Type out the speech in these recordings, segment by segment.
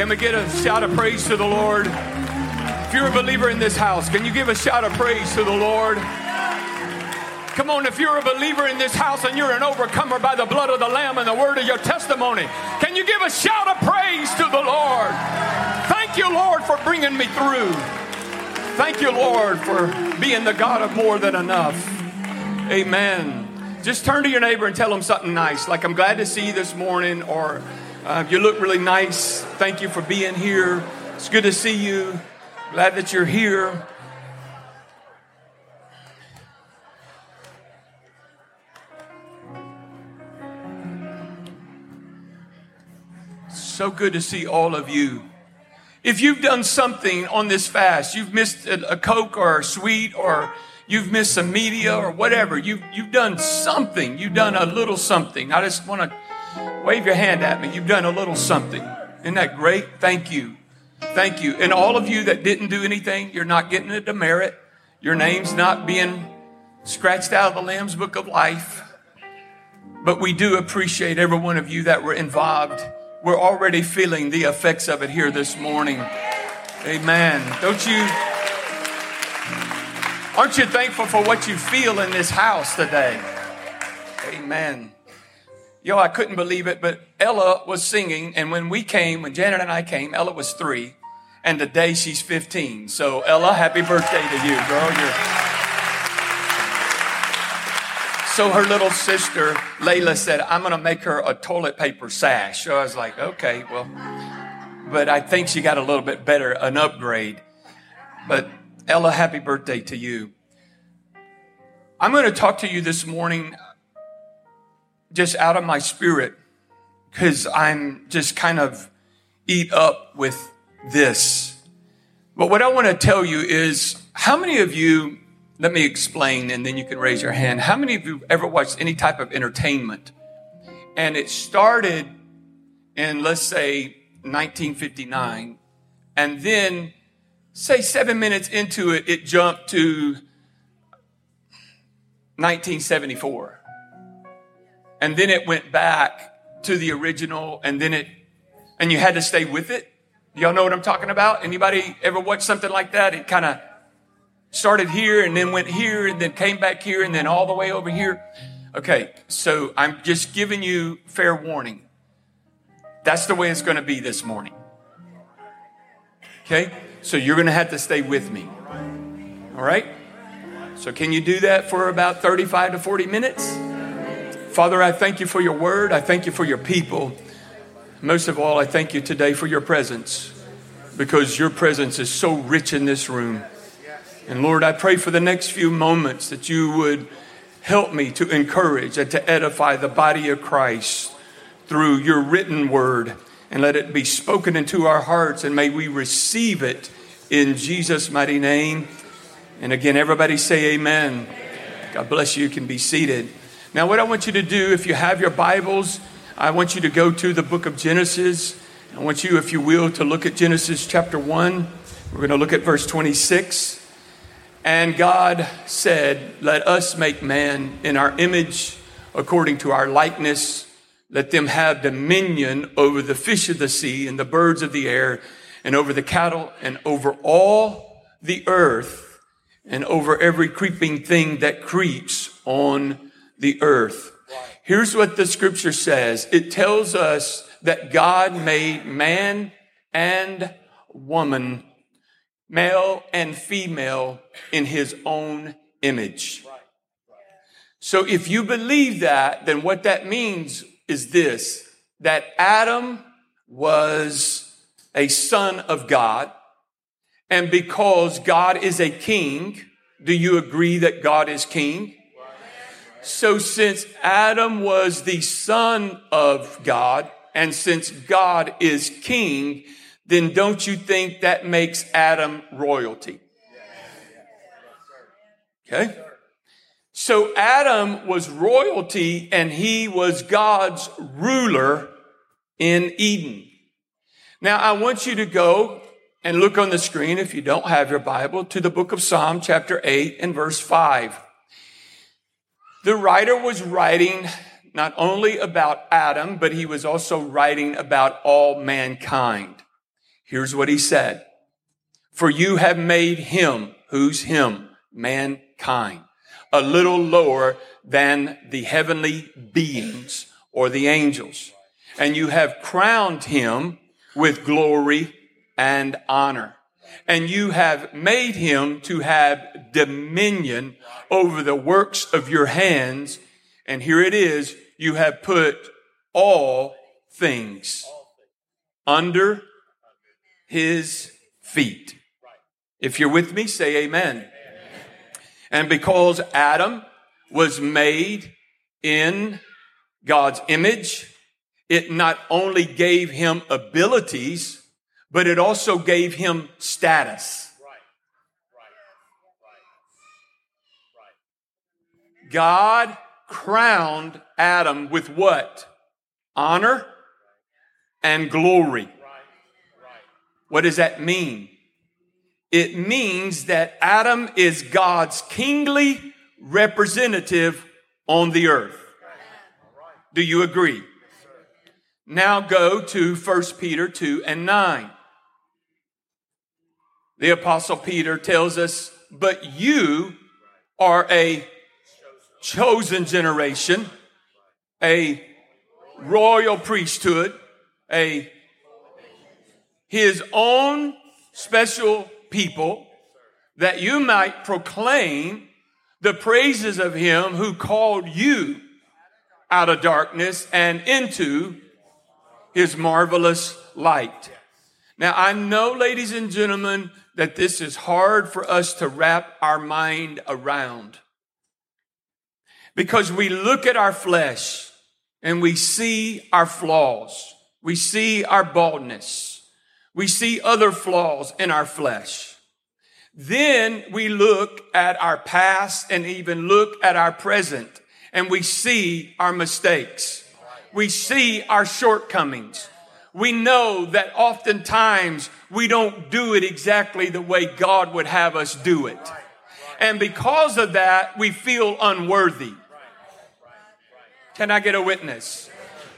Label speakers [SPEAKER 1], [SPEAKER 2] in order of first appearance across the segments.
[SPEAKER 1] Can we get a shout of praise to the Lord? If you're a believer in this house, can you give a shout of praise to the Lord? Come on, if you're a believer in this house and you're an overcomer by the blood of the Lamb and the word of your testimony, can you give a shout of praise to the Lord? Thank you, Lord, for bringing me through. Thank you, Lord, for being the God of more than enough. Amen. Just turn to your neighbor and tell them something nice, like I'm glad to see you this morning, or uh, you look really nice. Thank you for being here. It's good to see you. Glad that you're here. So good to see all of you. If you've done something on this fast, you've missed a, Coke or a sweet or you've missed some media or whatever, you've, you've done something. You've done a little something. I just want to wave your hand at me. You've done a little something. Isn't that great? Thank you. Thank you. And all of you that didn't do anything, you're not getting a demerit. Your name's not being scratched out of the Lamb's Book of Life. But we do appreciate every one of you that were involved we're already feeling the effects of it here this morning. Amen. Don't you? Aren't you thankful for what you feel in this house today? Amen. Yo, I couldn't believe it, but Ella was singing, and when we came, when Janet and I came, Ella was three, and today she's 15. So, Ella, happy birthday to you, girl. You're so her little sister, Layla, said, I'm going to make her a toilet paper sash. So I was like, okay, well, but I think she got a little bit better, an upgrade. But Ella, happy birthday to you. I'm going to talk to you this morning just out of my spirit because I'm just kind of eat up with this. But what I want to tell you is how many of you let me explain and then you can raise your hand. How many of you ever watched any type of entertainment? And it started in, let's say, 1959. And then, say, seven minutes into it, it jumped to 1974. And then it went back to the original and then it, and you had to stay with it. Y'all know what I'm talking about? Anybody ever watch something like that? It kind of started here and then went here and then came back here and then all the way over here. Okay, so I'm just giving you fair warning. That's the way it's going to be this morning. Okay, so you're going to have to stay with me. All right? So, can you do that for about 35 to 40 minutes? Father, I thank you for your word. I thank you for your people. Most of all, I thank you today for your presence because your presence is so rich in this room. And Lord, I pray for the next few moments that you would help me to encourage and to edify the body of Christ through your written word and let it be spoken into our hearts and may we receive it in Jesus' mighty name. And again, everybody say amen. God bless you. You can be seated. Now, what I want you to do, if you have your Bibles, I want you to go to the book of Genesis. I want you, if you will, to look at Genesis chapter 1. We're going to look at verse 26. And God said, Let us make man in our image according to our likeness. Let them have dominion over the fish of the sea and the birds of the air and over the cattle and over all the earth and over every creeping thing that creeps on the earth. Here's what the scripture says. It tells us that God made man and woman male and female in his own image. So if you believe that, then what that means is this, that Adam was a son of God. And because God is a king, do you agree that God is king? So since Adam was the son of God, and since God is king, then don't you think that makes Adam royalty? Okay? So Adam was royalty and he was God's ruler in Eden. Now I want you to go and look on the screen if you don't have your Bible to the book of Psalm chapter 8 and verse 5. The writer was writing not only about Adam, but he was also writing about all mankind. Here's what he said. For you have made him, who's him? Mankind, a little lower than the heavenly beings or the angels. And you have crowned him with glory and honor. And you have made him to have dominion over the works of your hands. And here it is. You have put all things under his feet. If you're with me, say amen. And because Adam was made in God's image, it not only gave him abilities, but it also gave him status. God crowned Adam with what? Honor and glory. What does that mean? It means that Adam is God's kingly representative on the earth. Do you agree? Now go to 1 Peter 2 and 9. The apostle Peter tells us, but you are a chosen generation, a royal priesthood, a his own special people that you might proclaim the praises of him who called you out of darkness and into his marvelous light. Now, I know, ladies and gentlemen, that this is hard for us to wrap our mind around because we look at our flesh and we see our flaws. We see our baldness. We see other flaws in our flesh. Then we look at our past and even look at our present and we see our mistakes. We see our shortcomings. We know that oftentimes we don't do it exactly the way God would have us do it. And because of that, we feel unworthy. Can I get a witness?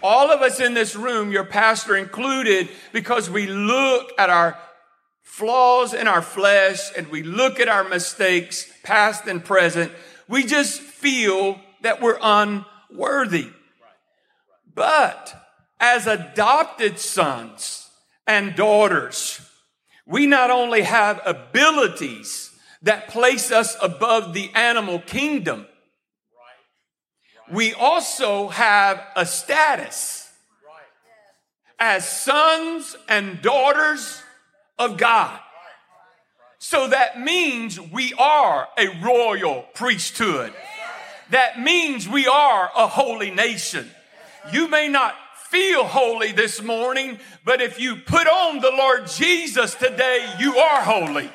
[SPEAKER 1] All of us in this room, your pastor included, because we look at our flaws in our flesh and we look at our mistakes, past and present, we just feel that we're unworthy. But as adopted sons and daughters, we not only have abilities that place us above the animal kingdom, we also have a status as sons and daughters of God. So that means we are a royal priesthood. That means we are a holy nation. You may not feel holy this morning, but if you put on the Lord Jesus today, you are holy.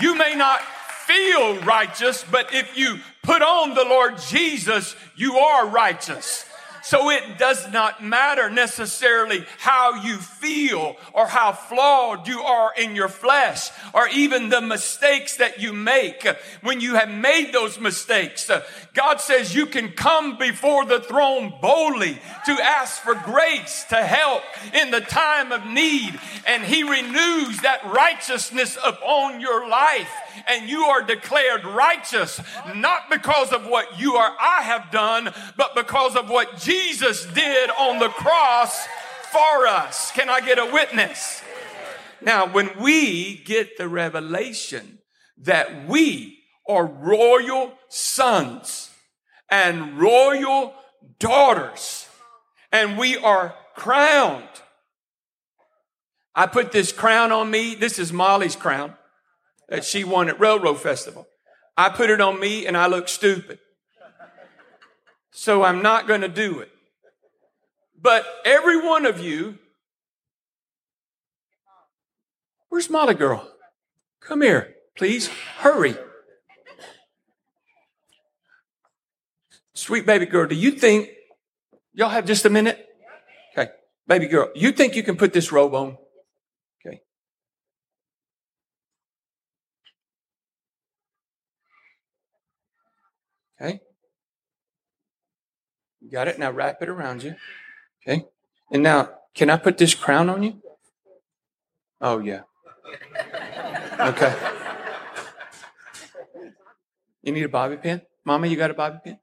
[SPEAKER 1] You may not feel righteous, but if you put on the Lord Jesus, you are righteous. So it does not matter necessarily how you feel or how flawed you are in your flesh or even the mistakes that you make. When you have made those mistakes, God says you can come before the throne boldly to ask for grace to help in the time of need. And He renews that righteousness upon your life and you are declared righteous, not because of what you or I have done, but because of what Jesus did on the cross for us. Can I get a witness? Now, when we get the revelation that we are royal sons and royal daughters, and we are crowned. I put this crown on me. This is Molly's crown that she won at Railroad Festival. I put it on me and I look stupid. So I'm not going to do it. But every one of you, where's Molly girl? Come here, please. Hurry. Sweet baby girl, do you think y'all have just a minute? Okay. Baby girl, you think you can put this robe on? Okay? You got it? Now wrap it around you. Okay? And now, can I put this crown on you? Oh, yeah. Okay. You need a bobby pin? Mama, you got a bobby pin?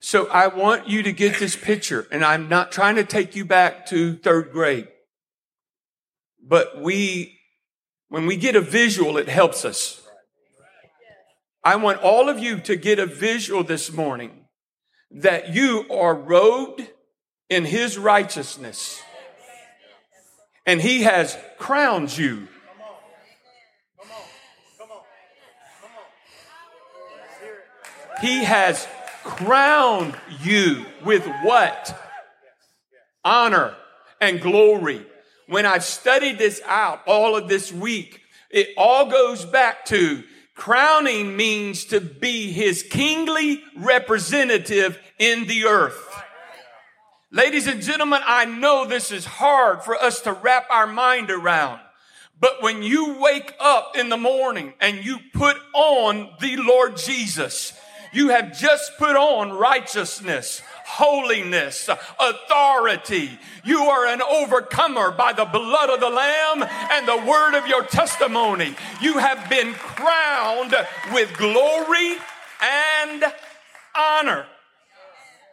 [SPEAKER 1] So I want you to get this picture, and I'm not trying to take you back to third grade, but we, when we get a visual, it helps us. I want all of you to get a visual this morning that you are robed in his righteousness and he has crowned you. He has crowned you with what? Honor and glory. When I've studied this out all of this week, it all goes back to crowning means to be his kingly representative in the earth. Ladies and gentlemen, I know this is hard for us to wrap our mind around. But when you wake up in the morning and you put on the Lord Jesus, you have just put on righteousness, holiness, authority. You are an overcomer by the blood of the Lamb and the word of your testimony. You have been crowned with glory and honor.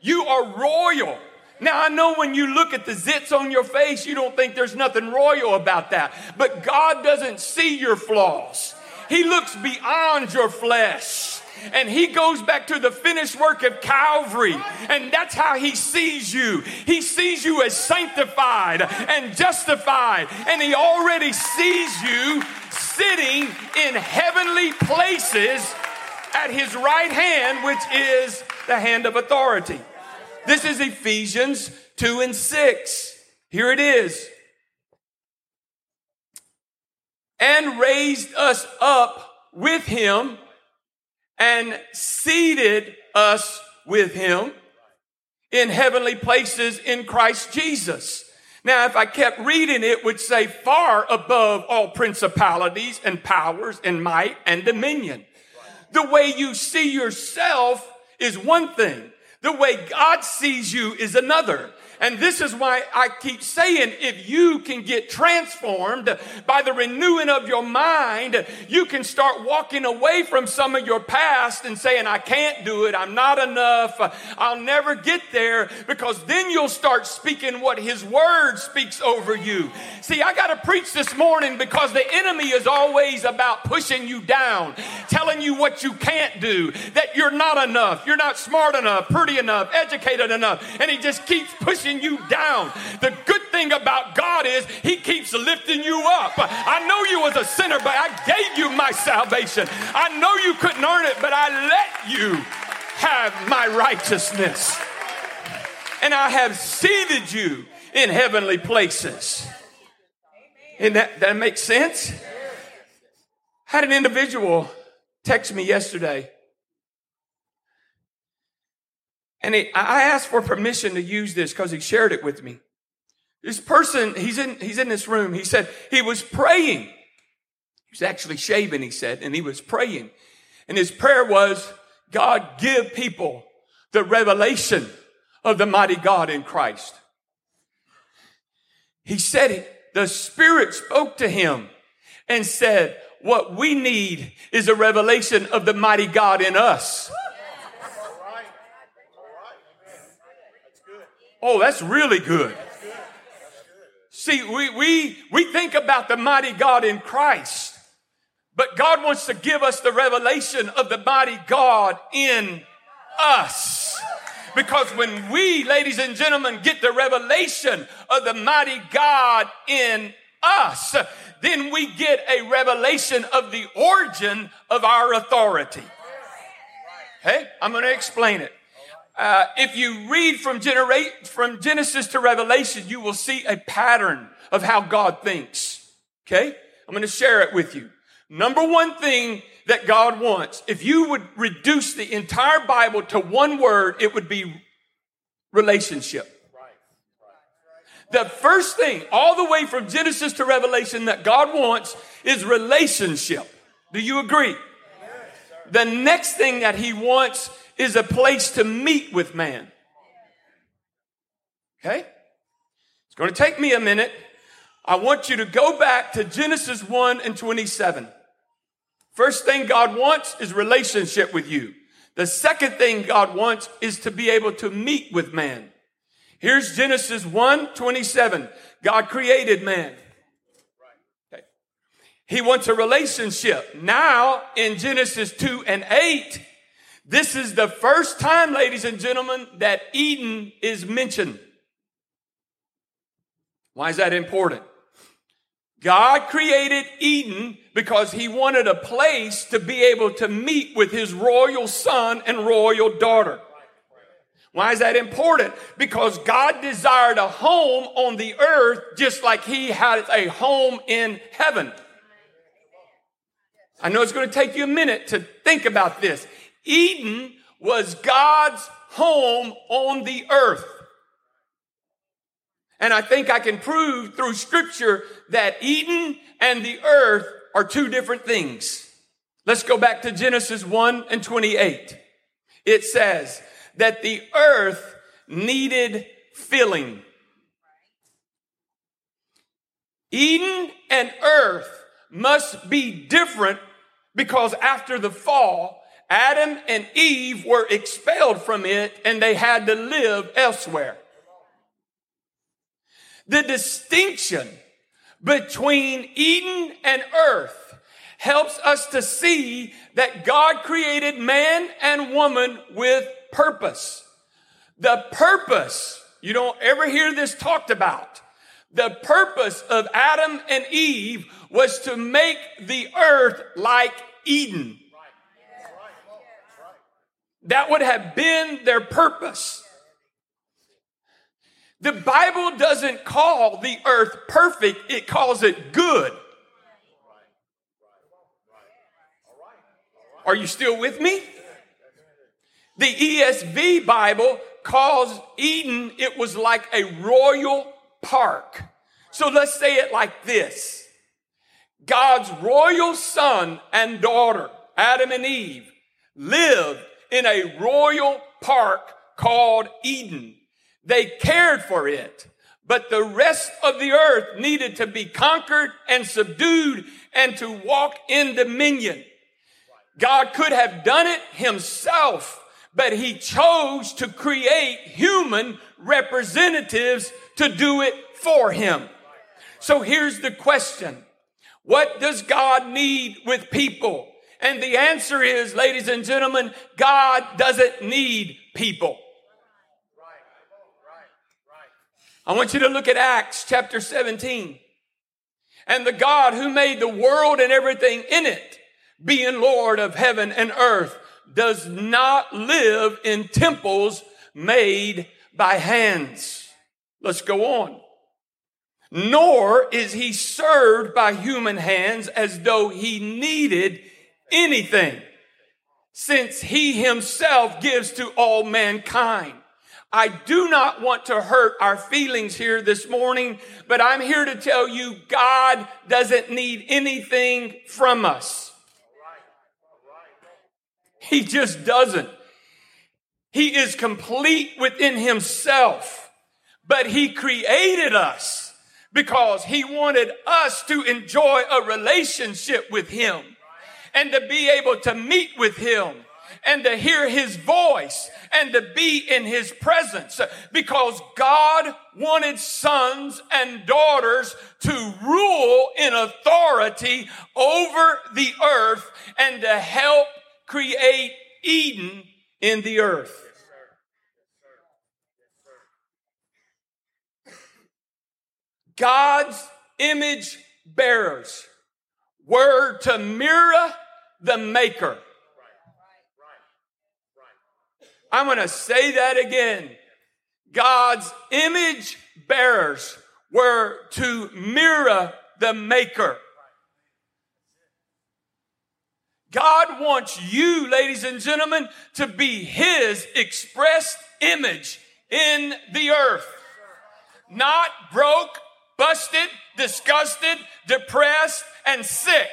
[SPEAKER 1] You are royal. Now, I know when you look at the zits on your face, you don't think there's nothing royal about that. But God doesn't see your flaws, He looks beyond your flesh. And he goes back to the finished work of Calvary. And that's how he sees you. He sees you as sanctified and justified. And he already sees you sitting in heavenly places at his right hand, which is the hand of authority. This is Ephesians 2 and 6. Here it is. And raised us up with him and seated us with him in heavenly places in Christ Jesus. Now, if I kept reading, it would say far above all principalities and powers and might and dominion. The way you see yourself is one thing. The way God sees you is another. And this is why I keep saying if you can get transformed by the renewing of your mind, you can start walking away from some of your past and saying, I can't do it. I'm not enough. I'll never get there because then you'll start speaking what his word speaks over you. See, I got to preach this morning because the enemy is always about pushing you down, telling you what you can't do, that you're not enough, you're not smart enough, pretty enough, educated enough. And he just keeps pushing you down. The good thing about God is He keeps lifting you up. I know you was a sinner, but I gave you my salvation. I know you couldn't earn it, but I let you have my righteousness. And I have seated you in heavenly places. And that, that makes sense? Had an individual text me yesterday and he, I asked for permission to use this because he shared it with me. This person, he's in, he's in this room. He said he was praying. He was actually shaving, he said, and he was praying. And his prayer was, God, give people the revelation of the mighty God in Christ. He said it. the Spirit spoke to him and said, what we need is a revelation of the mighty God in us. Oh, that's really good. See, we, we, we think about the mighty God in Christ, but God wants to give us the revelation of the mighty God in us. Because when we, ladies and gentlemen, get the revelation of the mighty God in us, then we get a revelation of the origin of our authority. Hey, I'm going to explain it. Uh, if you read from, genera- from Genesis to Revelation, you will see a pattern of how God thinks. Okay? I'm going to share it with you. Number one thing that God wants, if you would reduce the entire Bible to one word, it would be relationship. The first thing, all the way from Genesis to Revelation, that God wants is relationship. Do you agree? The next thing that He wants is a place to meet with man. Okay? It's going to take me a minute. I want you to go back to Genesis 1 and 27. First thing God wants is relationship with you. The second thing God wants is to be able to meet with man. Here's Genesis 1 27. God created man. Okay. He wants a relationship. Now in Genesis 2 and 8, this is the first time, ladies and gentlemen, that Eden is mentioned. Why is that important? God created Eden because he wanted a place to be able to meet with his royal son and royal daughter. Why is that important? Because God desired a home on the earth just like he had a home in heaven. I know it's going to take you a minute to think about this. Eden was God's home on the earth. And I think I can prove through scripture that Eden and the earth are two different things. Let's go back to Genesis 1 and 28. It says that the earth needed filling. Eden and earth must be different because after the fall, Adam and Eve were expelled from it and they had to live elsewhere. The distinction between Eden and earth helps us to see that God created man and woman with purpose. The purpose, you don't ever hear this talked about. The purpose of Adam and Eve was to make the earth like Eden. That would have been their purpose. The Bible doesn't call the earth perfect, it calls it good. Are you still with me? The ESV Bible calls Eden, it was like a royal park. So let's say it like this God's royal son and daughter, Adam and Eve, lived in a royal park called Eden. They cared for it, but the rest of the earth needed to be conquered and subdued and to walk in dominion. God could have done it himself, but he chose to create human representatives to do it for him. So here's the question. What does God need with people? And the answer is, ladies and gentlemen, God doesn't need people. I want you to look at Acts chapter 17. And the God who made the world and everything in it, being Lord of heaven and earth, does not live in temples made by hands. Let's go on. Nor is he served by human hands as though he needed anything, since he himself gives to all mankind. I do not want to hurt our feelings here this morning, but I'm here to tell you God doesn't need anything from us. He just doesn't. He is complete within himself, but he created us because he wanted us to enjoy a relationship with him and to be able to meet with him and to hear his voice and to be in his presence because God wanted sons and daughters to rule in authority over the earth and to help create Eden in the earth. God's image bearers were to mirror the maker. I'm going to say that again. God's image bearers were to mirror the maker. God wants you, ladies and gentlemen, to be his expressed image in the earth. Not broke, busted, disgusted, depressed, and sick.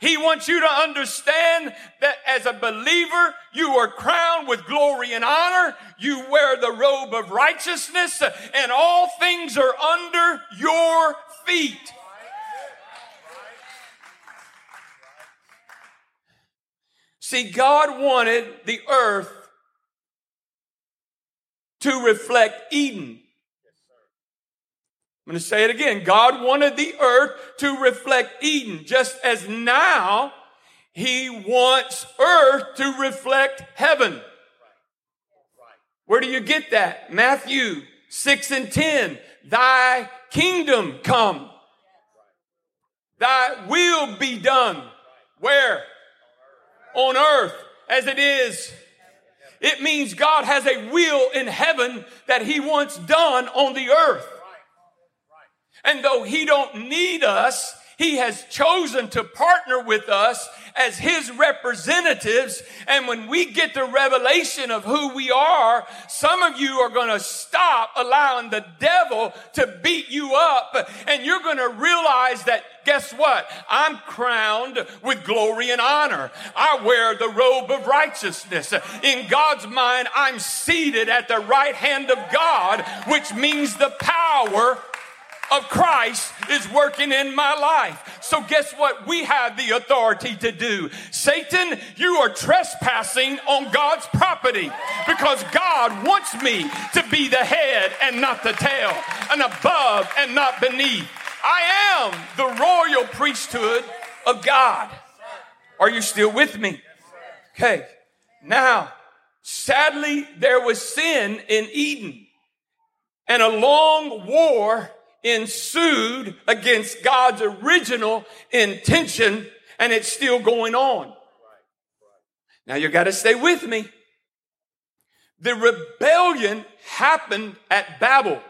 [SPEAKER 1] He wants you to understand that as a believer, you are crowned with glory and honor. You wear the robe of righteousness and all things are under your feet. See, God wanted the earth to reflect Eden. I'm going to say it again. God wanted the earth to reflect Eden, just as now he wants earth to reflect heaven. Where do you get that? Matthew 6 and 10. Thy kingdom come. Thy will be done. Where? On earth as it is. It means God has a will in heaven that he wants done on the earth. And though he don't need us, he has chosen to partner with us as his representatives. And when we get the revelation of who we are, some of you are going to stop allowing the devil to beat you up. And you're going to realize that guess what? I'm crowned with glory and honor. I wear the robe of righteousness. In God's mind, I'm seated at the right hand of God, which means the power of Christ is working in my life. So guess what? We have the authority to do. Satan, you are trespassing on God's property because God wants me to be the head and not the tail, and above and not beneath. I am the royal priesthood of God. Are you still with me? Okay. Now, sadly, there was sin in Eden and a long war ensued against God's original intention and it's still going on. Now you got to stay with me. The rebellion happened at Babel.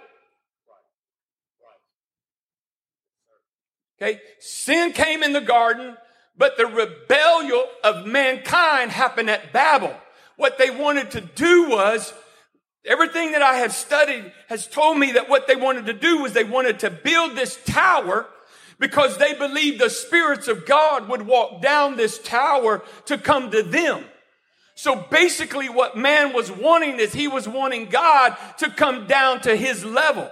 [SPEAKER 1] Okay. Sin came in the garden, but the rebellion of mankind happened at Babel. What they wanted to do was Everything that I have studied has told me that what they wanted to do was they wanted to build this tower because they believed the spirits of God would walk down this tower to come to them. So basically what man was wanting is he was wanting God to come down to his level.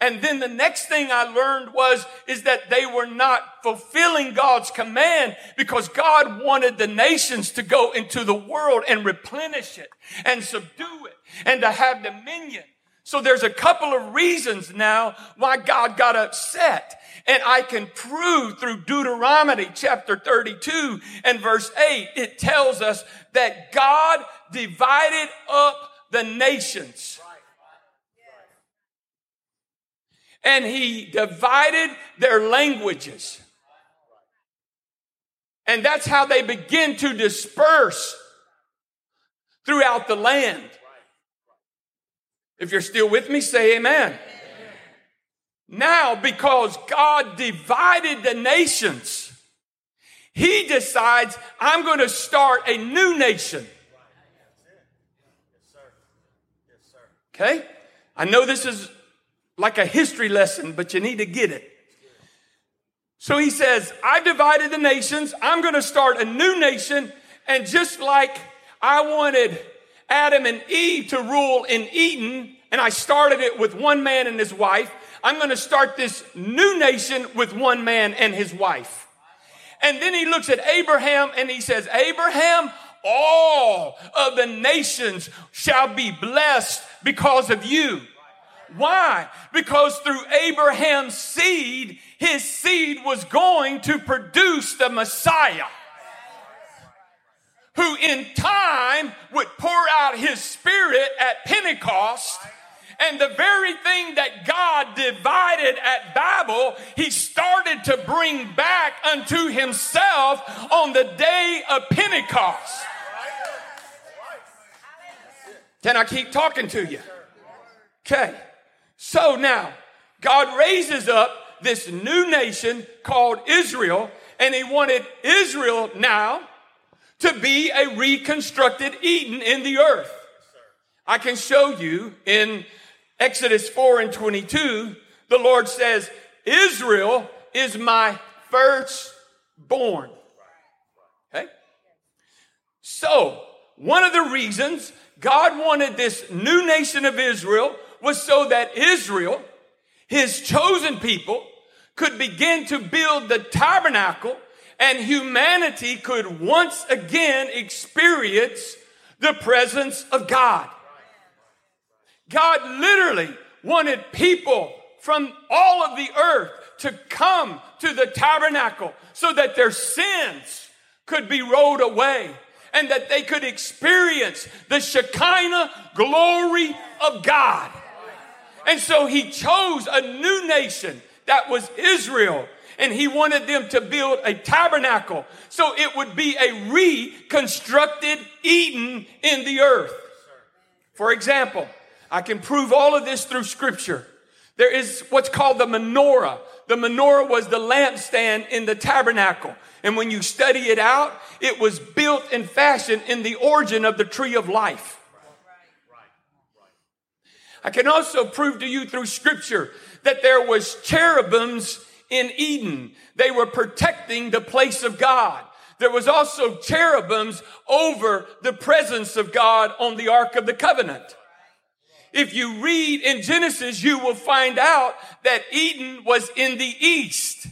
[SPEAKER 1] And then the next thing I learned was, is that they were not fulfilling God's command because God wanted the nations to go into the world and replenish it and subdue it and to have dominion. So there's a couple of reasons now why God got upset. And I can prove through Deuteronomy chapter 32 and verse 8, it tells us that God divided up the nations and he divided their languages. And that's how they begin to disperse throughout the land. If you're still with me, say amen. amen. Now, because God divided the nations, he decides, I'm going to start a new nation. Okay? I know this is like a history lesson, but you need to get it. So he says, I've divided the nations. I'm going to start a new nation. And just like I wanted Adam and Eve to rule in Eden, and I started it with one man and his wife, I'm going to start this new nation with one man and his wife. And then he looks at Abraham and he says, Abraham, all of the nations shall be blessed because of you. Why? Because through Abraham's seed, his seed was going to produce the Messiah who in time would pour out his spirit at Pentecost. And the very thing that God divided at Babel, he started to bring back unto himself on the day of Pentecost. Can I keep talking to you? Okay. So now, God raises up this new nation called Israel, and he wanted Israel now to be a reconstructed Eden in the earth. I can show you in Exodus 4 and 22, the Lord says, Israel is my firstborn. Okay? So, one of the reasons God wanted this new nation of Israel was so that Israel, his chosen people, could begin to build the tabernacle and humanity could once again experience the presence of God. God literally wanted people from all of the earth to come to the tabernacle so that their sins could be rolled away and that they could experience the Shekinah glory of God. And so he chose a new nation that was Israel. And he wanted them to build a tabernacle so it would be a reconstructed Eden in the earth. For example, I can prove all of this through scripture. There is what's called the menorah. The menorah was the lampstand in the tabernacle. And when you study it out, it was built and fashioned in the origin of the tree of life. I can also prove to you through scripture that there was cherubims in Eden. They were protecting the place of God. There was also cherubims over the presence of God on the Ark of the Covenant. If you read in Genesis, you will find out that Eden was in the east.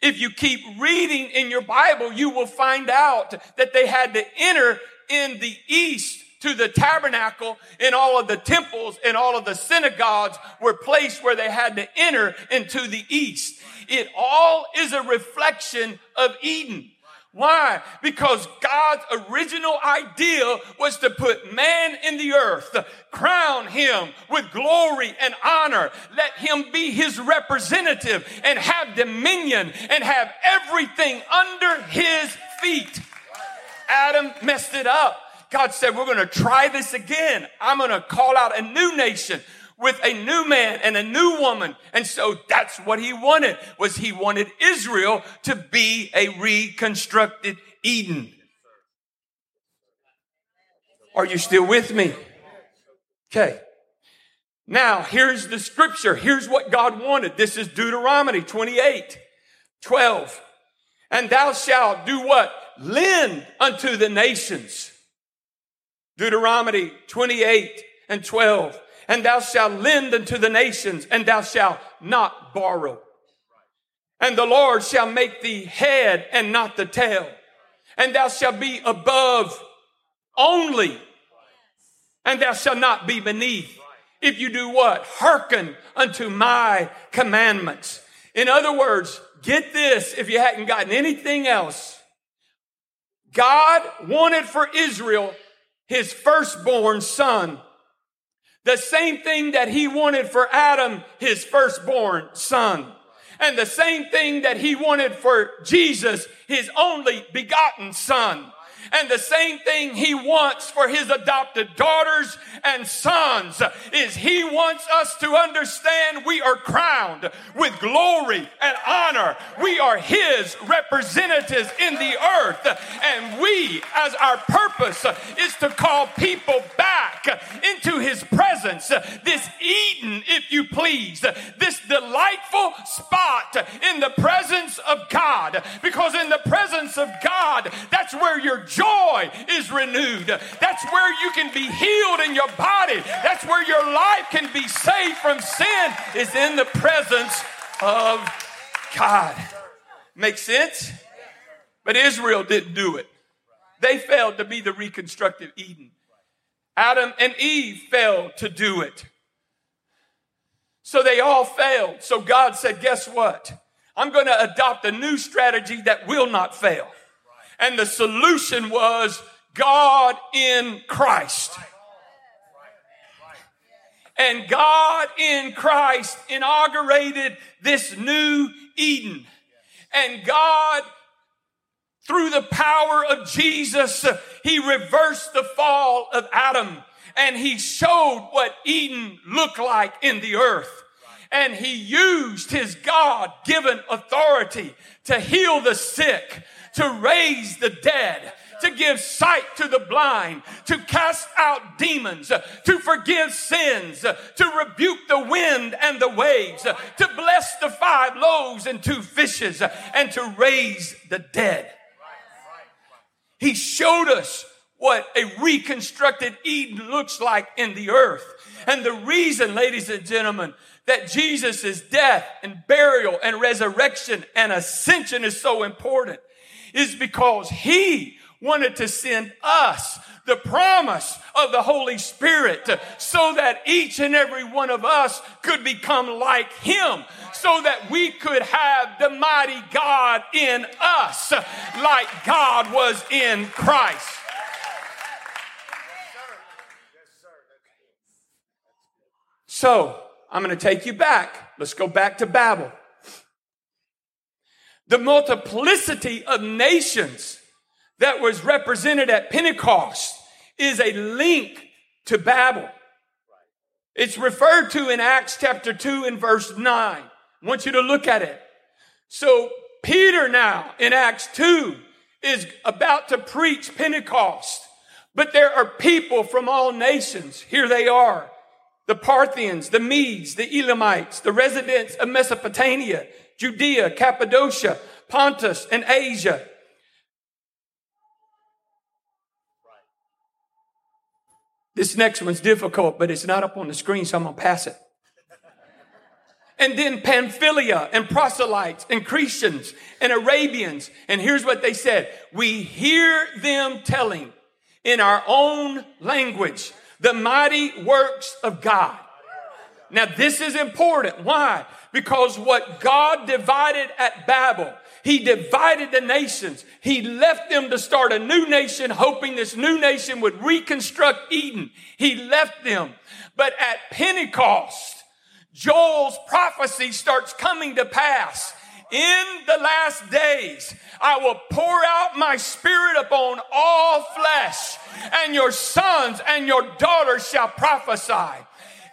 [SPEAKER 1] If you keep reading in your Bible, you will find out that they had to enter in the east to the tabernacle and all of the temples and all of the synagogues were placed where they had to enter into the east. It all is a reflection of Eden. Why? Because God's original idea was to put man in the earth, crown him with glory and honor, let him be his representative and have dominion and have everything under his feet. Adam messed it up. God said, we're going to try this again. I'm going to call out a new nation with a new man and a new woman. And so that's what he wanted was he wanted Israel to be a reconstructed Eden. Are you still with me? Okay. Now, here's the scripture. Here's what God wanted. This is Deuteronomy 28, 12. And thou shalt do what? Lend unto the nations. Deuteronomy 28 and 12 and thou shalt lend unto the nations, and thou shalt not borrow. And the Lord shall make thee head and not the tail, and thou shalt be above only, and thou shalt not be beneath. If you do what? Hearken unto my commandments. In other words, get this if you hadn't gotten anything else. God wanted for Israel his firstborn son the same thing that he wanted for Adam, his firstborn son. And the same thing that he wanted for Jesus, his only begotten son. And the same thing he wants for his adopted daughters and sons is he wants us to understand we are crowned with glory and honor. We are his representatives in the earth. And we, as our purpose, is to call people back into his presence. This Eden, if you please, this delightful spot in the presence of God. Because in the presence of God, that's where your joy is renewed. That's where you can be healed in your body. That's where your life can be saved from sin, is in the presence of God. Make sense? But Israel didn't do it. They failed to be the reconstructed Eden. Adam and Eve failed to do it. So they all failed. So God said, Guess what? I'm going to adopt a new strategy that will not fail. And the solution was God in Christ. And God in Christ inaugurated this new Eden. And God, through the power of Jesus, He reversed the fall of Adam and He showed what Eden looked like in the earth. And He used His God given authority to heal the sick, to raise the dead, to give sight to the blind, to cast out demons, to forgive sins, to rebuke the wind and the waves, to bless the five loaves and two fishes, and to raise the dead. He showed us what a reconstructed Eden looks like in the earth. And the reason, ladies and gentlemen, that Jesus' death and burial and resurrection and ascension is so important is because he wanted to send us the promise of the Holy Spirit so that each and every one of us could become like him so that we could have the mighty God in us like God was in Christ. So, I'm going to take you back. Let's go back to Babel. The multiplicity of nations that was represented at Pentecost is a link to Babel. It's referred to in Acts chapter 2 and verse 9. I want you to look at it. So Peter now in Acts 2 is about to preach Pentecost, but there are people from all nations. Here they are. The Parthians, the Medes, the Elamites, the residents of Mesopotamia, Judea, Cappadocia, Pontus, and Asia. This next one's difficult, but it's not up on the screen, so I'm going to pass it. And then Pamphylia and proselytes and Cretians and Arabians. And here's what they said. We hear them telling in our own language the mighty works of God. Now, this is important. Why? Because what God divided at Babel, He divided the nations. He left them to start a new nation, hoping this new nation would reconstruct Eden. He left them. But at Pentecost, Joel's prophecy starts coming to pass. In the last days, I will pour out my spirit upon all flesh, and your sons and your daughters shall prophesy.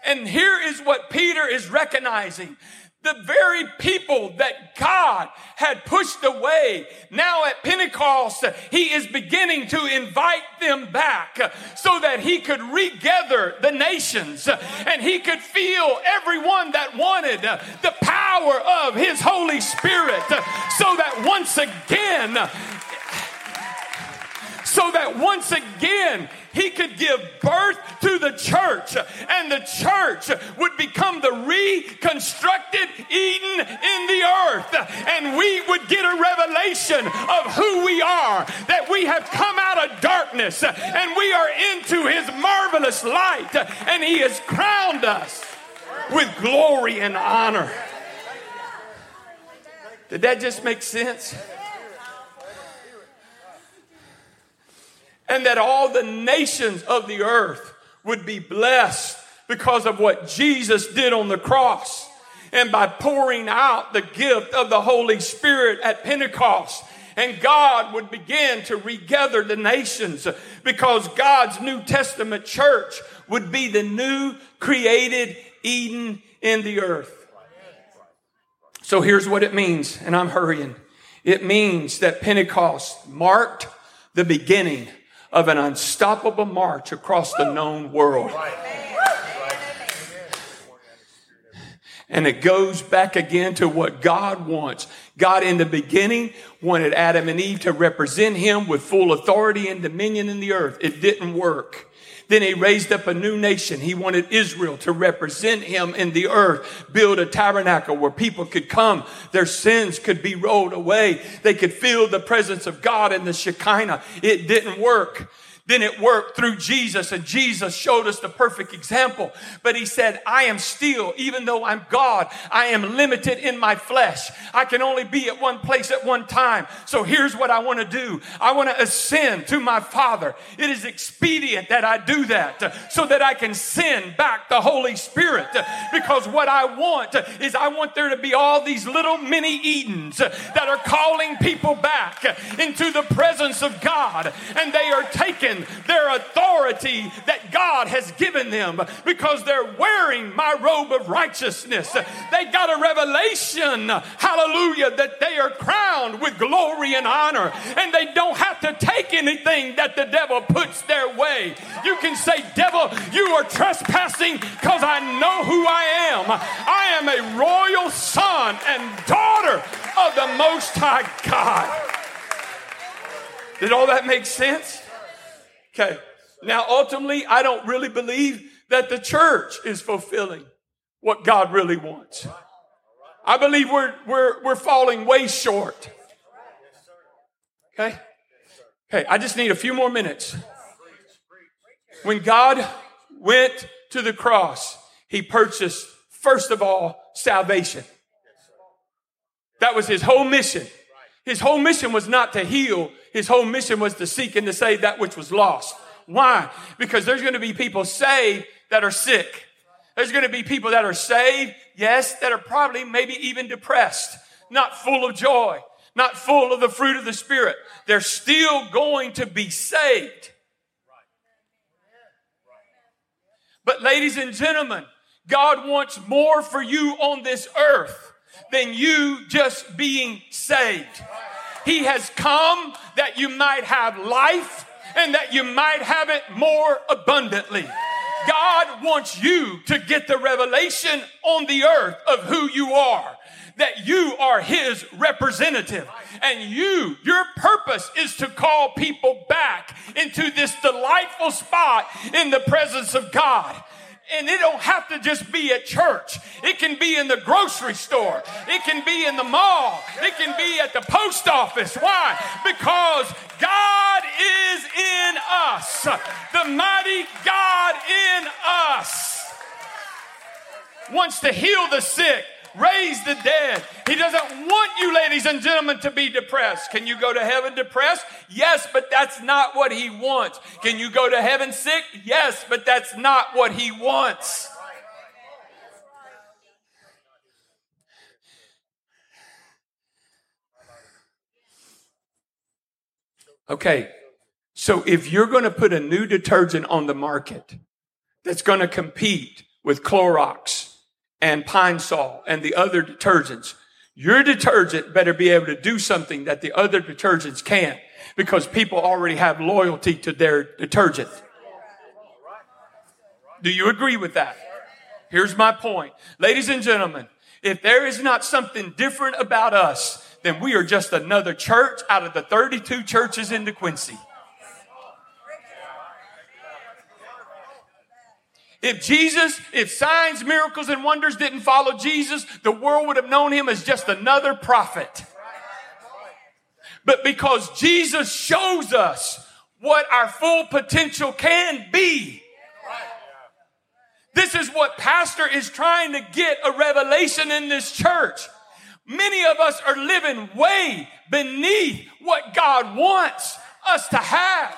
[SPEAKER 1] And here is what Peter is recognizing. The very people that God had pushed away, now at Pentecost, he is beginning to invite them back so that he could regather the nations and he could feel everyone that wanted the power of his Holy Spirit so that once again, so that once again he could give birth to the church and the church would become the reconstructed Eden in the earth and we would get a revelation of who we are that we have come out of darkness and we are into his marvelous light and he has crowned us with glory and honor. Did that just make sense? And that all the nations of the earth would be blessed because of what Jesus did on the cross. And by pouring out the gift of the Holy Spirit at Pentecost, and God would begin to regather the nations because God's New Testament church would be the new created Eden in the earth. So here's what it means, and I'm hurrying. It means that Pentecost marked the beginning of an unstoppable march across the known world. And it goes back again to what God wants. God in the beginning wanted Adam and Eve to represent him with full authority and dominion in the earth. It didn't work. Then he raised up a new nation. He wanted Israel to represent him in the earth, build a tabernacle where people could come. Their sins could be rolled away. They could feel the presence of God in the Shekinah. It didn't work. Then it worked through Jesus, and Jesus showed us the perfect example. But he said, I am still, even though I'm God, I am limited in my flesh. I can only be at one place at one time. So here's what I want to do I want to ascend to my Father. It is expedient that I do that so that I can send back the Holy Spirit. Because what I want is I want there to be all these little mini Edens that are calling people back into the presence of God, and they are taken their authority that God has given them because they're wearing my robe of righteousness. They got a revelation, hallelujah, that they are crowned with glory and honor and they don't have to take anything that the devil puts their way. You can say, Devil, you are trespassing because I know who I am. I am a royal son and daughter of the Most High God. Did all that make sense? Okay. Now, ultimately, I don't really believe that the church is fulfilling what God really wants. I believe we're, we're, we're falling way short. Okay? Okay, I just need a few more minutes. When God went to the cross, he purchased, first of all, salvation. That was his whole mission. His whole mission was not to heal. His whole mission was to seek and to save that which was lost. Why? Because there's going to be people saved that are sick. There's going to be people that are saved, yes, that are probably maybe even depressed, not full of joy, not full of the fruit of the Spirit. They're still going to be saved. But, ladies and gentlemen, God wants more for you on this earth than you just being saved. He has come that you might have life and that you might have it more abundantly. God wants you to get the revelation on the earth of who you are that you are his representative. And you, your purpose is to call people back into this delightful spot in the presence of God. And it don't have to just be at church. It can be in the grocery store. It can be in the mall. It can be at the post office. Why? Because God is in us. The mighty God in us wants to heal the sick raise the dead. He doesn't want you, ladies and gentlemen, to be depressed. Can you go to heaven depressed? Yes, but that's not what He wants. Can you go to heaven sick? Yes, but that's not what He wants. Okay, so if you're going to put a new detergent on the market that's going to compete with Clorox and Pine Sol and the other detergents. Your detergent better be able to do something that the other detergents can't because people already have loyalty to their detergent. Do you agree with that? Here's my point. Ladies and gentlemen, if there is not something different about us, then we are just another church out of the 32 churches in DeQuincy. If Jesus, if signs, miracles, and wonders didn't follow Jesus, the world would have known him as just another prophet. But because Jesus shows us what our full potential can be, this is what Pastor is trying to get a revelation in this church. Many of us are living way beneath what God wants us to have.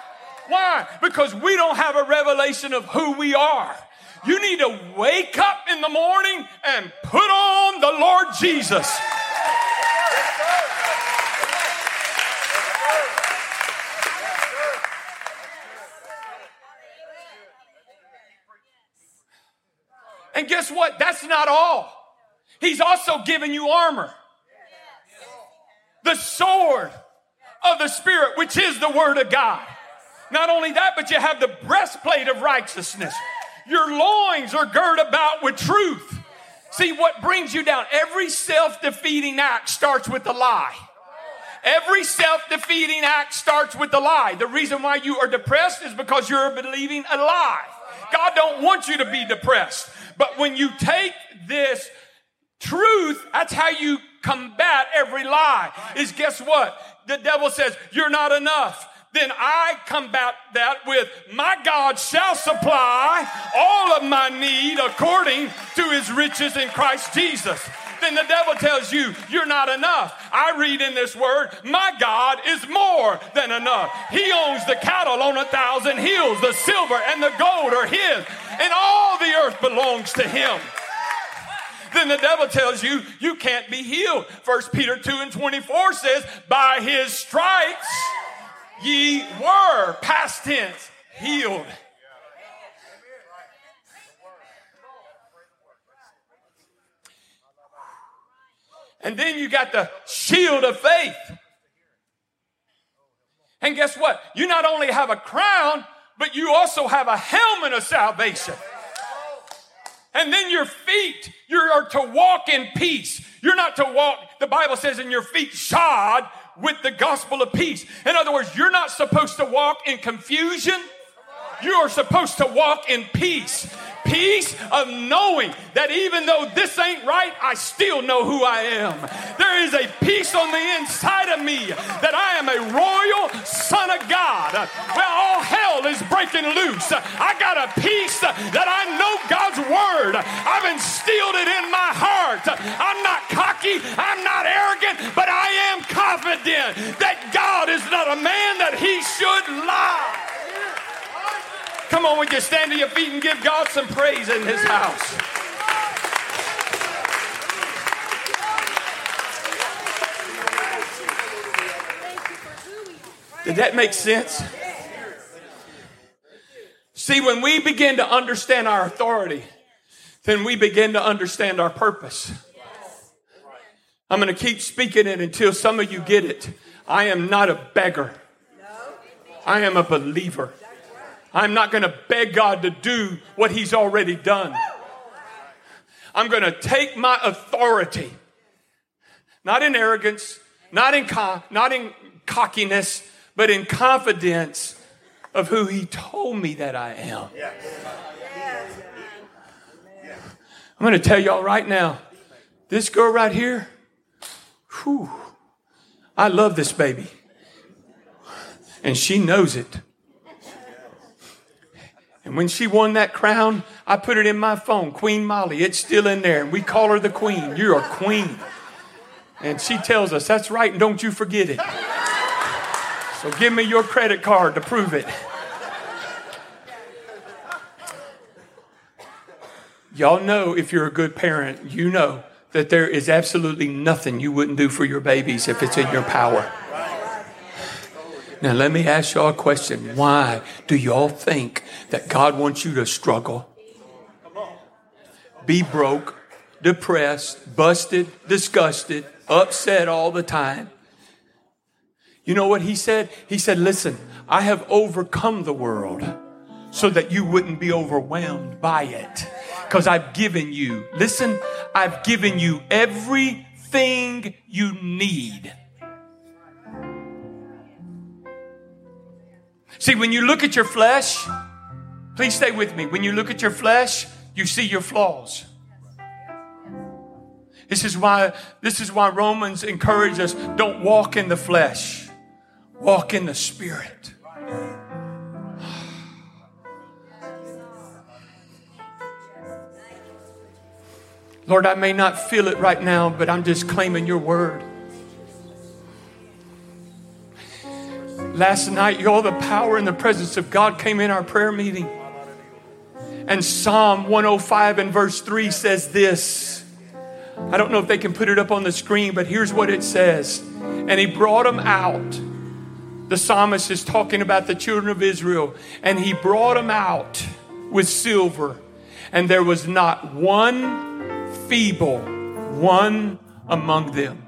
[SPEAKER 1] Why? Because we don't have a revelation of who we are. You need to wake up in the morning and put on the Lord Jesus. And guess what? That's not all. He's also given you armor. The sword of the Spirit, which is the Word of God. Not only that, but you have the breastplate of righteousness. Your loins are girt about with truth. See what brings you down. Every self defeating act starts with a lie. Every self defeating act starts with a lie. The reason why you are depressed is because you're believing a lie. God don't want you to be depressed. But when you take this truth, that's how you combat every lie. Is guess what? The devil says, You're not enough then I combat that with my God shall supply all of my need according to his riches in Christ Jesus. Then the devil tells you you're not enough. I read in this word, my God is more than enough. He owns the cattle on a thousand hills. The silver and the gold are his, and all the earth belongs to him then the devil tells you you can't be healed. First Peter 2 and 24 says, by his stripes ye were, past tense, healed. And then you got the shield of faith. And guess what? You not only have a crown, but you also have a helmet of salvation. And then your feet, you are to walk in peace. You're not to walk, the Bible says, in your feet shod with the gospel of peace. In other words, you're not supposed to walk in confusion You are supposed to walk in peace. Peace of knowing that even though this ain't right, I still know who I am. There is a peace on the inside of me that I am a royal son of God. Well, all hell is breaking loose. I got a peace that I know God's word. I've instilled it in my heart. I'm not cocky, I'm not arrogant, but I am confident that God is not a man that he should lie. Come on, would you stand to your feet and give God some praise in his house? Did that make sense? See, when we begin to understand our authority, then we begin to understand our purpose. I'm going to keep speaking it until some of you get it. I am not a beggar. I am a believer. I'm not going to beg God to do what He's already done. I'm going to take my authority, not in arrogance, not in, co- not in cockiness, but in confidence of who He told me that I am. I'm going to tell y'all right now this girl right here, whew, I love this baby. And she knows it. And when she won that crown, I put it in my phone, Queen Molly. It's still in there. And we call her the Queen. You're a Queen. And she tells us, That's right, and don't you forget it. So give me your credit card to prove it. Y'all know if you're a good parent, you know that there is absolutely nothing you wouldn't do for your babies if it's in your power. Now, let me ask y'all a question. Why do y'all think that God wants you to struggle, be broke, depressed, busted, disgusted, upset all the time? You know what he said? He said, Listen, I have overcome the world so that you wouldn't be overwhelmed by it. Because I've given you, listen, I've given you everything you need See, when you look at your flesh, please stay with me. When you look at your flesh, you see your flaws. This is why this is why Romans encourage us don't walk in the flesh. Walk in the spirit. Lord, I may not feel it right now, but I'm just claiming your word. Last night, y'all, the power and the presence of God came in our prayer meeting. And Psalm 105 and verse 3 says this. I don't know if they can put it up on the screen, but here's what it says. And he brought them out. The psalmist is talking about the children of Israel. And he brought them out with silver. And there was not one feeble one among them.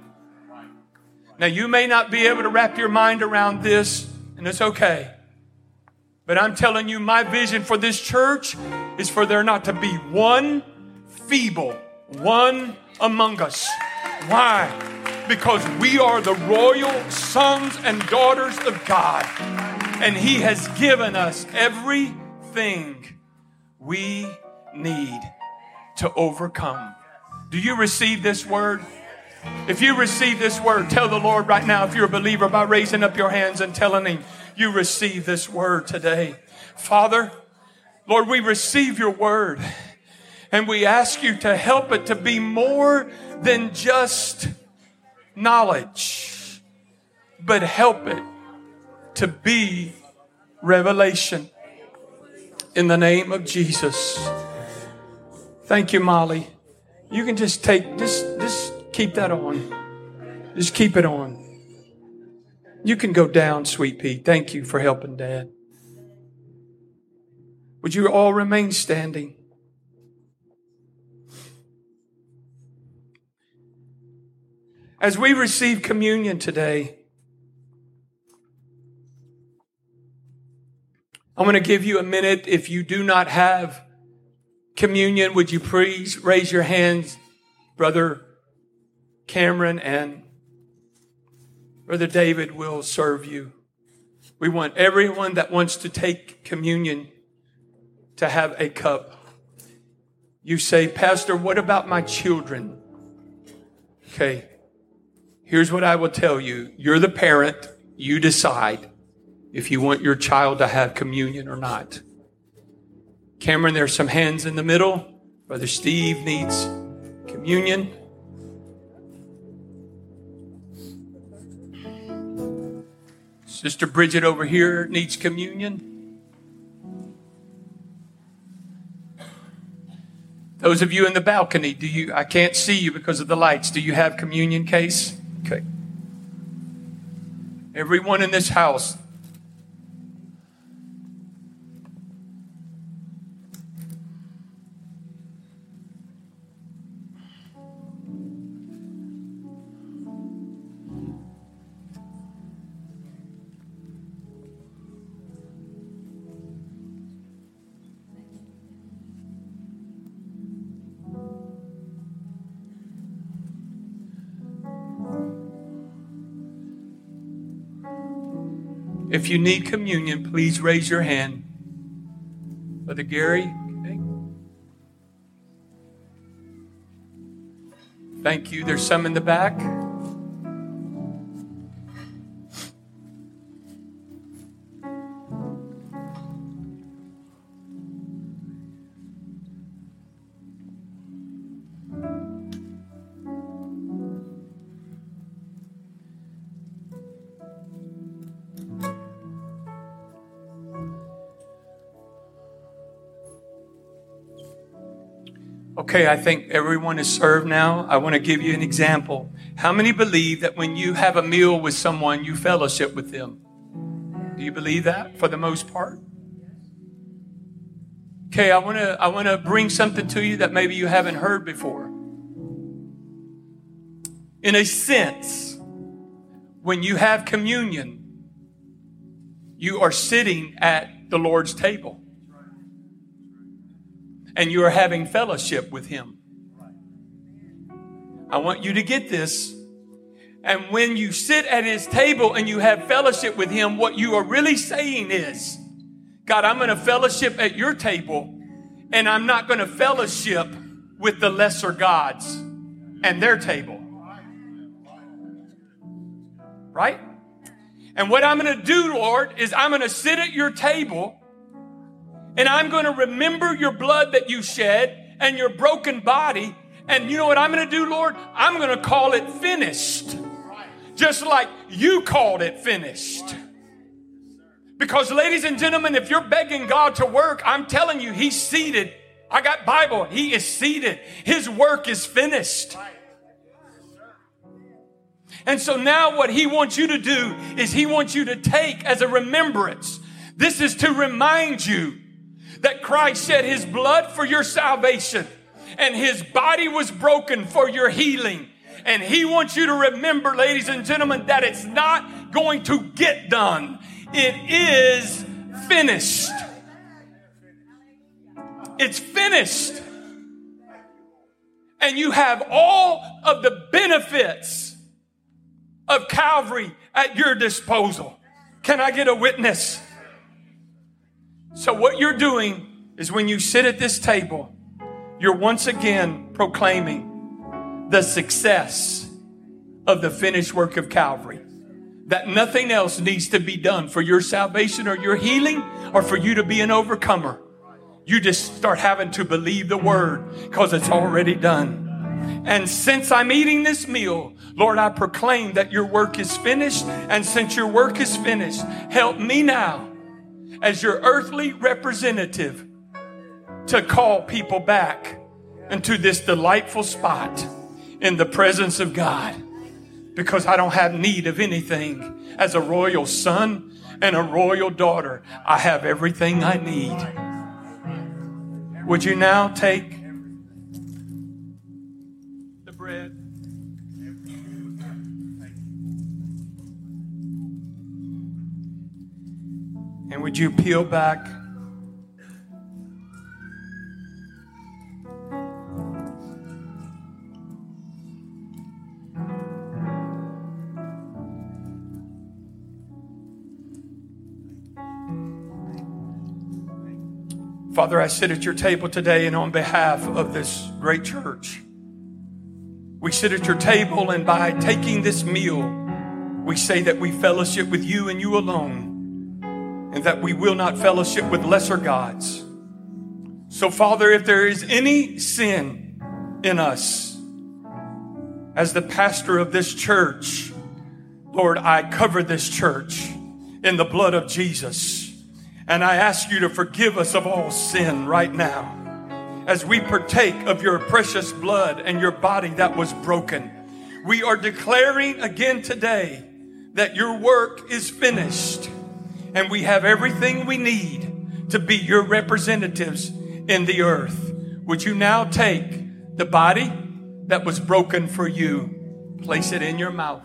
[SPEAKER 1] Now, you may not be able to wrap your mind around this, and it's okay. But I'm telling you, my vision for this church is for there not to be one feeble, one among us. Why? Because we are the royal sons and daughters of God, and He has given us everything we need to overcome. Do you receive this word? If you receive this word, tell the Lord right now, if you're a believer, by raising up your hands and telling Him you receive this word today. Father, Lord, we receive your word and we ask you to help it to be more than just knowledge, but help it to be revelation. In the name of Jesus. Thank you, Molly. You can just take, just, just Keep that on. Just keep it on. You can go down, sweet pea. Thank you for helping dad. Would you all remain standing? As we receive communion today, I'm going to give you a minute. If you do not have communion, would you please raise your hands, Brother Cameron and Brother David will serve you. We want everyone that wants to take communion to have a cup. You say, Pastor, what about my children? Okay, here's what I will tell you. You're the parent. You decide if you want your child to have communion or not. Cameron, there's some hands in the middle. Brother Steve needs communion. Sister Bridget over here needs communion. Those of you in the balcony, do you I can't see you because of the lights. Do you have communion case? Okay. Everyone in this house If you need communion, please raise your hand. Brother Gary. Thank you. There's some in the back. Okay, I think everyone is served now. I want to give you an example. How many believe that when you have a meal with someone, you fellowship with them? Do you believe that for the most part? Okay, I want to I want to bring something to you that maybe you haven't heard before. In a sense, when you have communion, you are sitting at the Lord's table and you are having fellowship with Him. I want you to get this. And when you sit at His table and you have fellowship with Him, what you are really saying is, God, I'm going to fellowship at your table and I'm not going to fellowship with the lesser gods and their table. Right? And what I'm going to do, Lord, is I'm going to sit at your table and I'm going to remember your blood that you shed and your broken body. And you know what I'm going to do, Lord? I'm going to call it finished. Just like you called it finished. Because, ladies and gentlemen, if you're begging God to work, I'm telling you, He's seated. I got Bible. He is seated. His work is finished. And so now what he wants you to do is he wants you to take as a remembrance. This is to remind you that Christ shed his blood for your salvation and his body was broken for your healing. And he wants you to remember, ladies and gentlemen, that it's not going to get done. It is finished. It's finished. And you have all of the benefits of Calvary at your disposal. Can I get a witness? So, what you're doing is when you sit at this table, you're once again proclaiming the success of the finished work of Calvary. That nothing else needs to be done for your salvation or your healing or for you to be an overcomer. You just start having to believe the word because it's already done. And since I'm eating this meal, Lord, I proclaim that your work is finished. And since your work is finished, help me now as your earthly representative to call people back into this delightful spot in the presence of God because I don't have need of anything. As a royal son and a royal daughter, I have everything I need. Would you now take the bread? Would you peel back? Father, I sit at your table today and on behalf of this great church, we sit at your table and by taking this meal, we say that we fellowship with you and you alone, and that we will not fellowship with lesser gods. So, Father, if there is any sin in us, as the pastor of this church, Lord, I cover this church in the blood of Jesus. And I ask you to forgive us of all sin right now as we partake of your precious blood and your body that was broken. We are declaring again today that your work is finished and we have everything we need to be your representatives in the earth. Would you now take the body that was broken for you, place it in your mouth?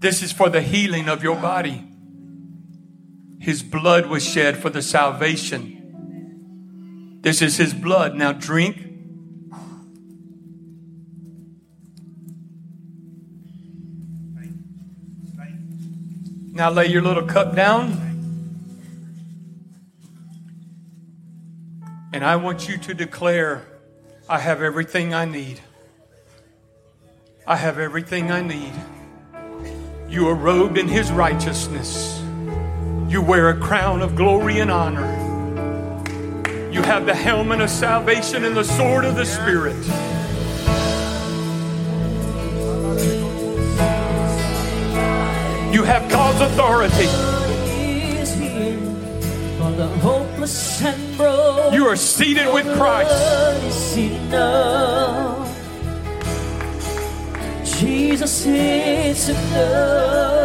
[SPEAKER 1] This is for the healing of your body. His blood was shed for the salvation. This is His blood. Now drink. Now lay your little cup down. And I want you to declare, I have everything I need. I have everything I need. You are robed in his righteousness. You wear a crown of glory and honor. You have the helmet of salvation and the sword of the Spirit. You have God's authority. You are seated with Christ.
[SPEAKER 2] Jesus is enough.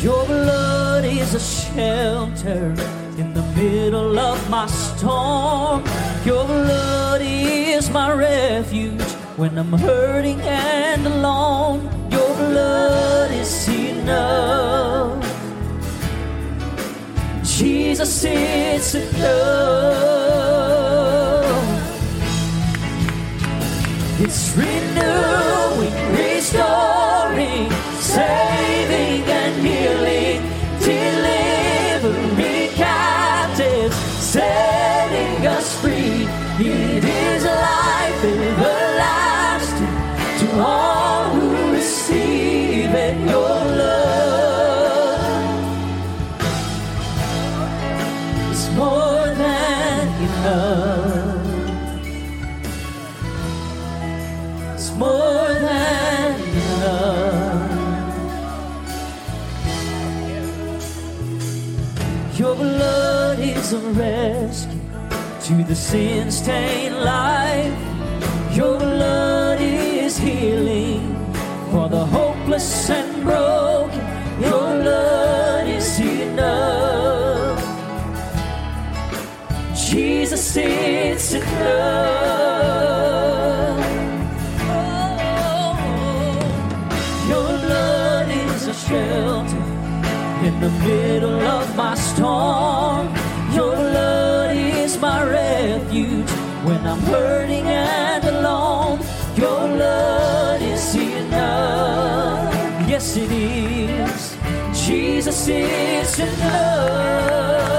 [SPEAKER 2] Your blood is a shelter in the middle of my storm. Your blood is my refuge when I'm hurting and alone. Your blood is enough. Jesus is enough. It's renewing, to the sin stained life. Your blood is healing for the hopeless and broken. Your blood is enough. Jesus, it's enough. Oh, your blood is a shelter in the middle of my storm. I'm hurting and alone. Your blood is enough. Yes, it is. Jesus is enough.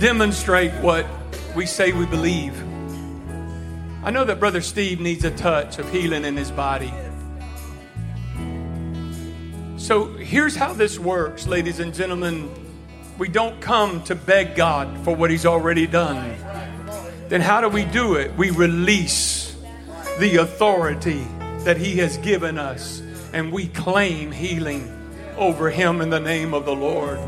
[SPEAKER 1] Demonstrate what we say we believe. I know that Brother Steve needs a touch of healing in his body. So here's how this works, ladies and gentlemen. We don't come to beg God for what He's already done. Then how do we do it? We release the authority that He has given us and we claim healing over Him in the name of the Lord.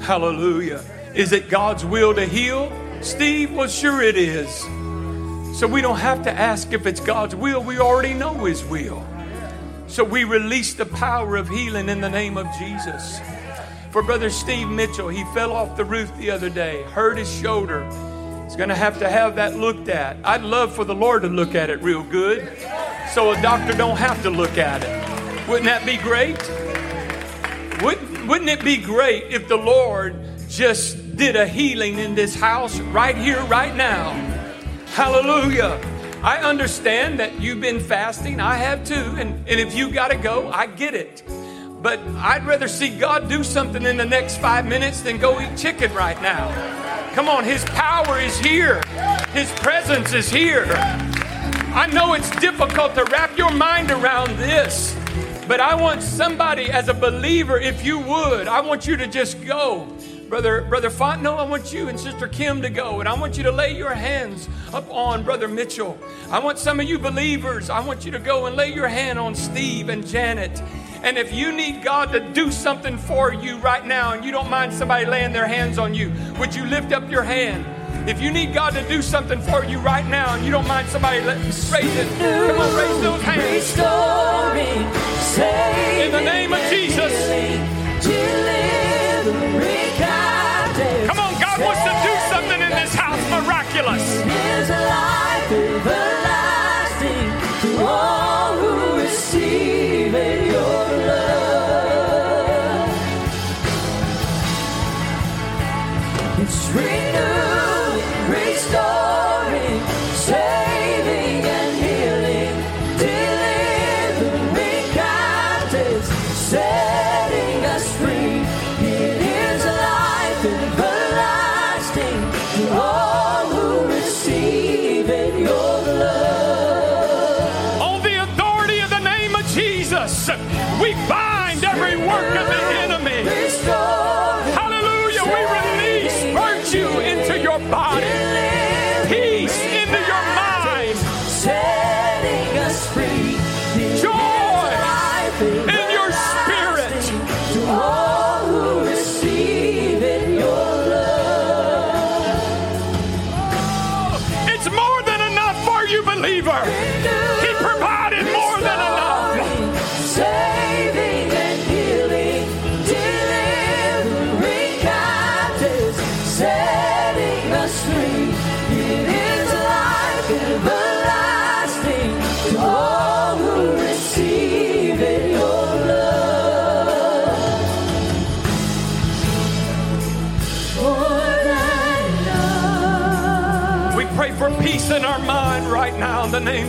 [SPEAKER 1] Hallelujah. Is it God's will to heal? Steve, well, sure it is. So we don't have to ask if it's God's will. We already know His will. So we release the power of healing in the name of Jesus. For Brother Steve Mitchell, he fell off the roof the other day, hurt his shoulder. He's going to have to have that looked at. I'd love for the Lord to look at it real good so a doctor don't have to look at it. Wouldn't that be great? Wouldn't, wouldn't it be great if the Lord just did a healing in this house right here, right now? Hallelujah. I understand that you've been fasting. I have too. And, and if you got to go, I get it. But I'd rather see God do something in the next five minutes than go eat chicken right now. Come on, His power is here, His presence is here. I know it's difficult to wrap your mind around this, but I want somebody as a believer, if you would, I want you to just go. Brother, Brother Fontenot, I want you and Sister Kim to go, and I want you to lay your hands up on Brother Mitchell. I want some of you believers, I want you to go and lay your hand on Steve and Janet. And if you need God to do something for you right now and you don't mind somebody laying their hands on you, would you lift up your hand? If you need God to do something for you right now and you don't mind somebody let, raise it, come on, raise those hands.
[SPEAKER 2] Restoring, saving,
[SPEAKER 1] In the name of Jesus.
[SPEAKER 2] delivering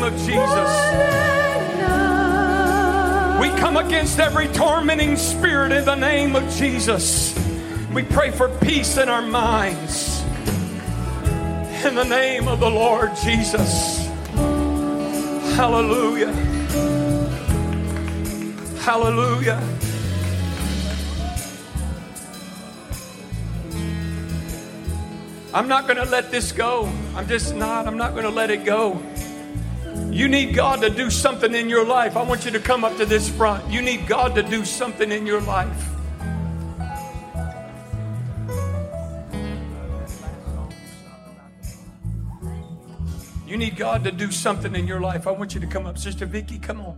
[SPEAKER 1] of Jesus. We come against every tormenting spirit in the name of Jesus. We pray for peace in our minds. In the name of the Lord Jesus. Hallelujah. Hallelujah. I'm not going to let this go. I'm just not. I'm not going to let it go. You need God to do something in your life. I want you to come up to this front. You need God to do something in your life. You need God to do something in your life. I want you to come up. Sister Vicky, come on.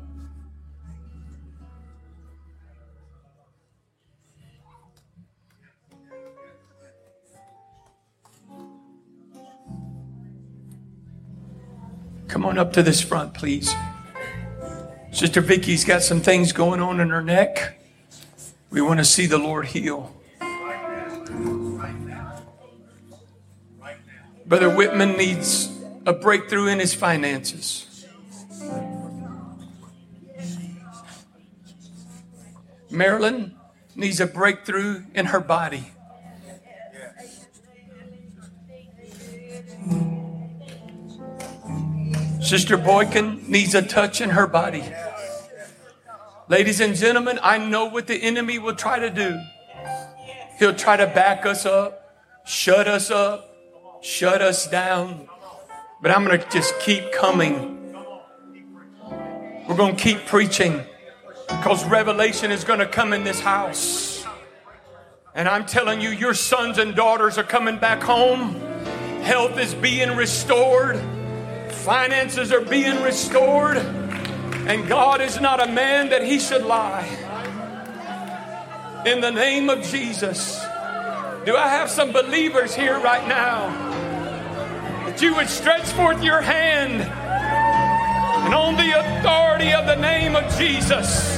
[SPEAKER 1] Come on up to this front, please. Sister Vicky's got some things going on in her neck. We want to see the Lord heal. Brother Whitman needs a breakthrough in his finances. Marilyn needs a breakthrough in her body. Sister Boykin needs a touch in her body. Ladies and gentlemen, I know what the enemy will try to do. He'll try to back us up, shut us up, shut us down. But I'm going to just keep coming. We're going to keep preaching because revelation is going to come in this house. And I'm telling you, your sons and daughters are coming back home. Health is being restored. Finances are being restored. And God is not a man that he should lie. In the name of Jesus. Do I have some believers here right now? that you would stretch forth your hand and on the authority of the name of Jesus.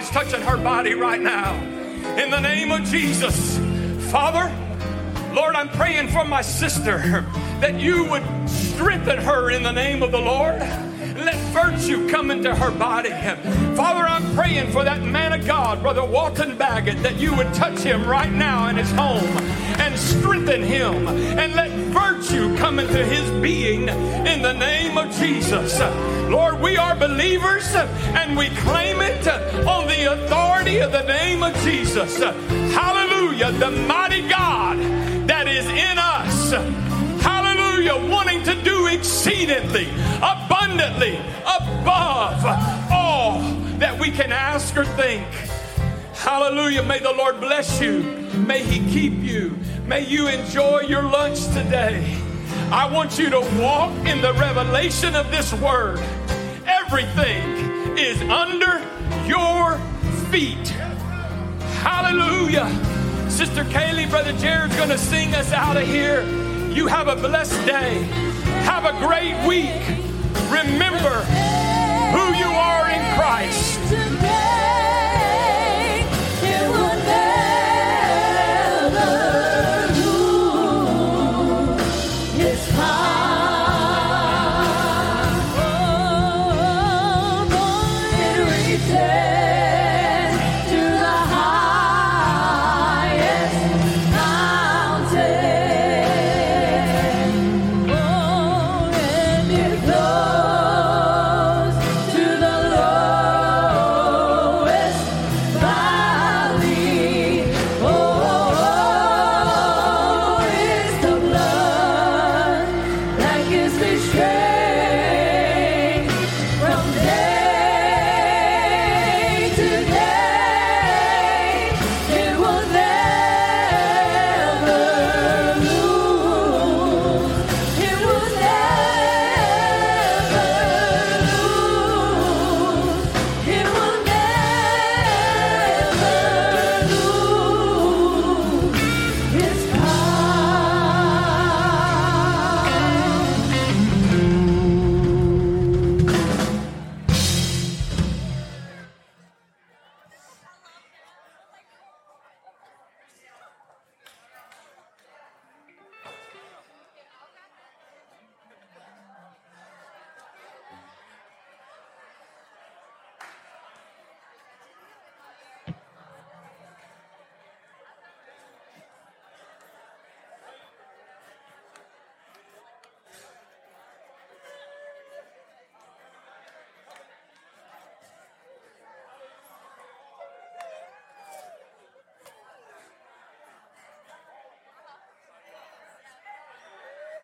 [SPEAKER 1] Is touching her body right now. In the name of Jesus. Father, Lord, I'm praying for my sister that you would strengthen her in the name of the Lord. Let virtue come into her body. Father, I'm praying for that man of God, Brother Walton Baggett, that you would touch him right now in his home and strengthen him and let virtue come into his being in the name of Jesus. Lord, we are believers and we claim it on the authority of the name of Jesus. Hallelujah. The mighty God that is in us hallelujah, wanting to do exceedingly, abundantly, above all that we can ask or think. Hallelujah. May the Lord bless you. May He keep you. May you enjoy your lunch today. I want you to walk in the revelation of this word. Everything is under your feet. Hallelujah. Sister Kaylee, Brother Jared's going to sing us out of here. You have a blessed day. Have a great week. Remember who you are in Christ.